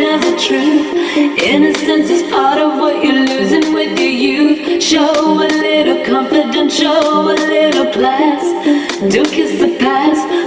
tales are truth. Innocence is part of what you're losing with your youth. Show a little confidence, show a little class. Do kiss the the past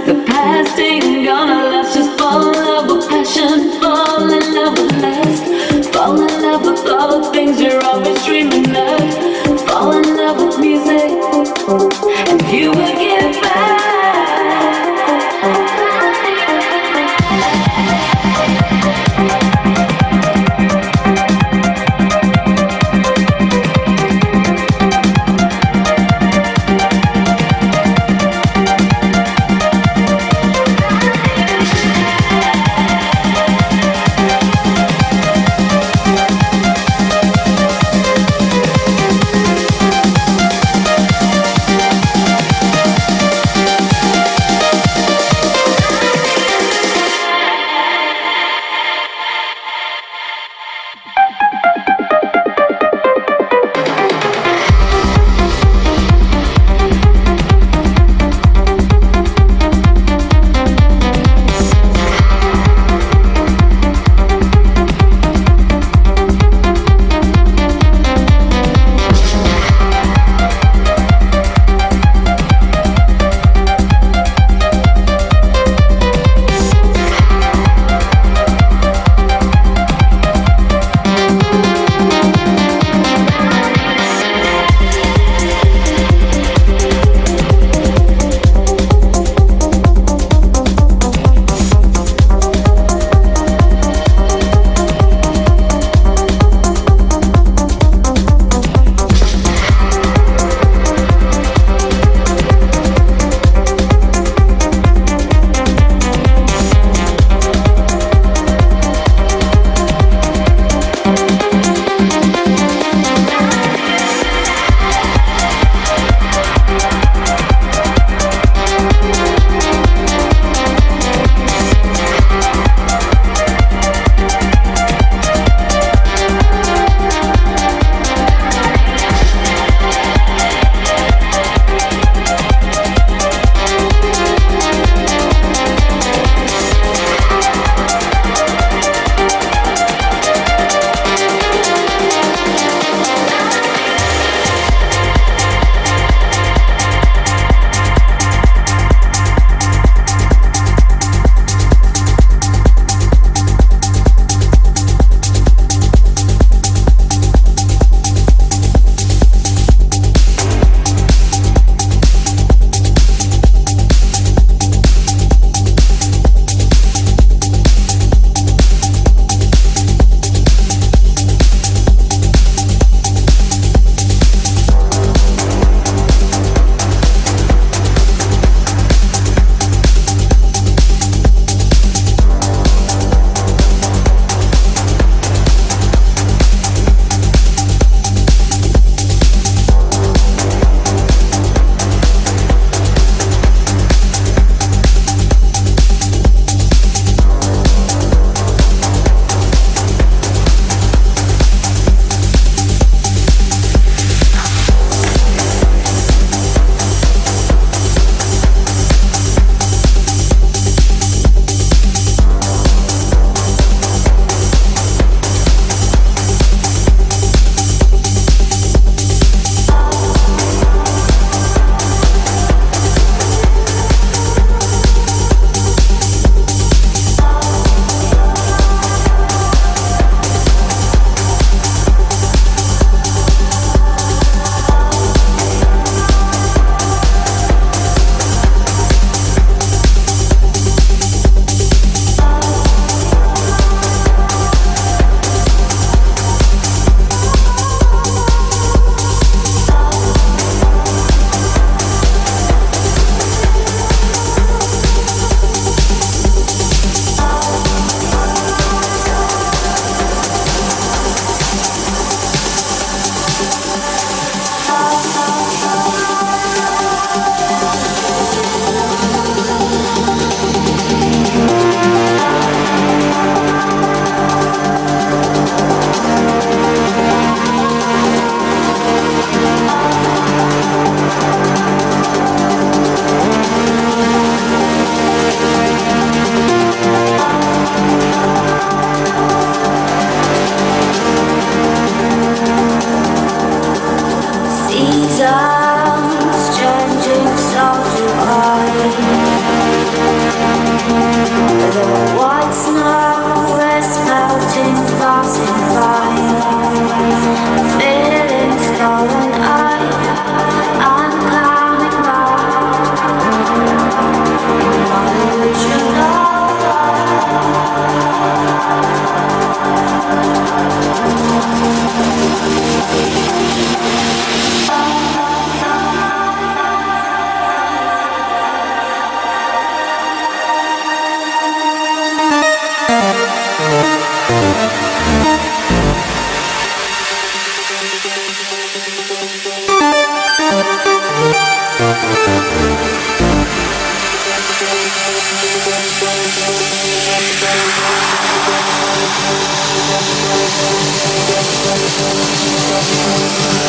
Música